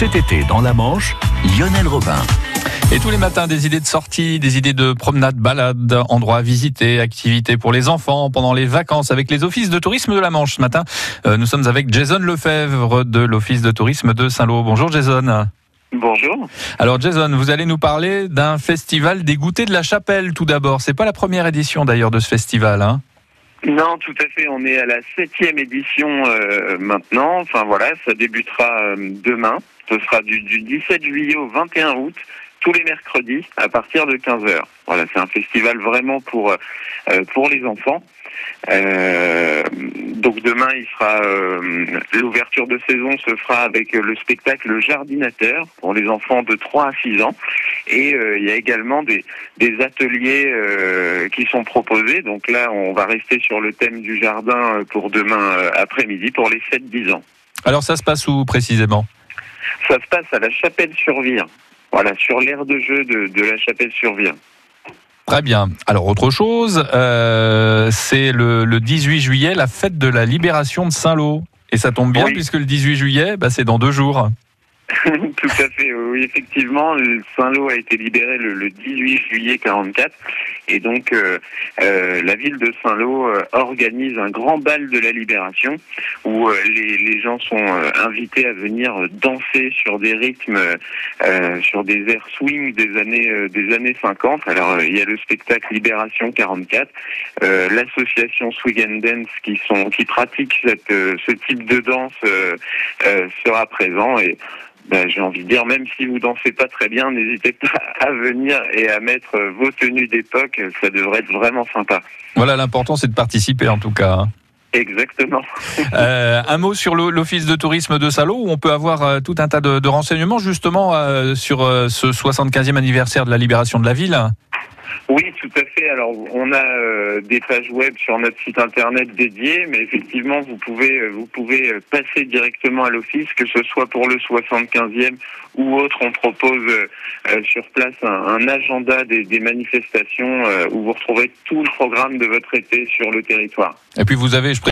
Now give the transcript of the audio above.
Cet été, dans la Manche, Lionel Robin. Et tous les matins, des idées de sortie, des idées de promenade, balade, endroits à visiter, activités pour les enfants pendant les vacances avec les offices de tourisme de la Manche. Ce matin, euh, nous sommes avec Jason Lefebvre de l'office de tourisme de Saint-Lô. Bonjour Jason. Bonjour. Alors Jason, vous allez nous parler d'un festival des goûters de la chapelle tout d'abord. C'est pas la première édition d'ailleurs de ce festival, hein Non, tout à fait. On est à la septième édition euh, maintenant. Enfin voilà, ça débutera euh, demain. Ce sera du, du 17 juillet au 21 août tous les mercredis à partir de 15h. Voilà, c'est un festival vraiment pour euh, pour les enfants. Euh, donc demain, il sera euh, l'ouverture de saison se fera avec le spectacle Le Jardinateur pour les enfants de 3 à 6 ans et euh, il y a également des des ateliers euh, qui sont proposés. Donc là, on va rester sur le thème du jardin pour demain après-midi pour les 7-10 ans. Alors ça se passe où précisément? Ça se passe à la Chapelle-sur-Vire. Voilà, sur l'aire de jeu de, de la Chapelle-sur-Vire. Très bien. Alors autre chose, euh, c'est le, le 18 juillet, la fête de la libération de Saint-Lô. Et ça tombe bien Oui. puisque le 18 juillet, bah, c'est dans deux jours. Tout à fait, oui, effectivement, Saint-Lô a été libéré le, le 18 juillet 44 et donc euh, euh, la ville de Saint-Lô euh, organise un grand bal de la libération où euh, les, les gens sont euh, invités à venir danser sur des rythmes, sur des airs swing des années des années 50. Alors il y a le spectacle Libération 44, euh, l'association Swing and Dance qui sont qui pratique cette, ce type de danse sera présent et ben, j'ai envie de dire, même si vous dansez pas très bien, n'hésitez pas à venir et à mettre vos tenues d'époque. Ça devrait être vraiment sympa. Voilà, l'important c'est de participer en tout cas. hein. Exactement. Euh, un mot sur l'o- l'office de tourisme de Saint-Lô où on peut avoir euh, tout un tas de, de renseignements justement euh, sur ce 75e anniversaire de la libération de la ville. Oui, tout à fait. Alors, on a euh, des pages web sur notre site internet dédié, mais effectivement, vous pouvez euh, euh, passer directement à l'office, que ce soit pour le 75e ou autre. On propose sur place un, agenda des, manifestations où vous retrouverez tout le programme de votre été sur le territoire. Et puis vous avez,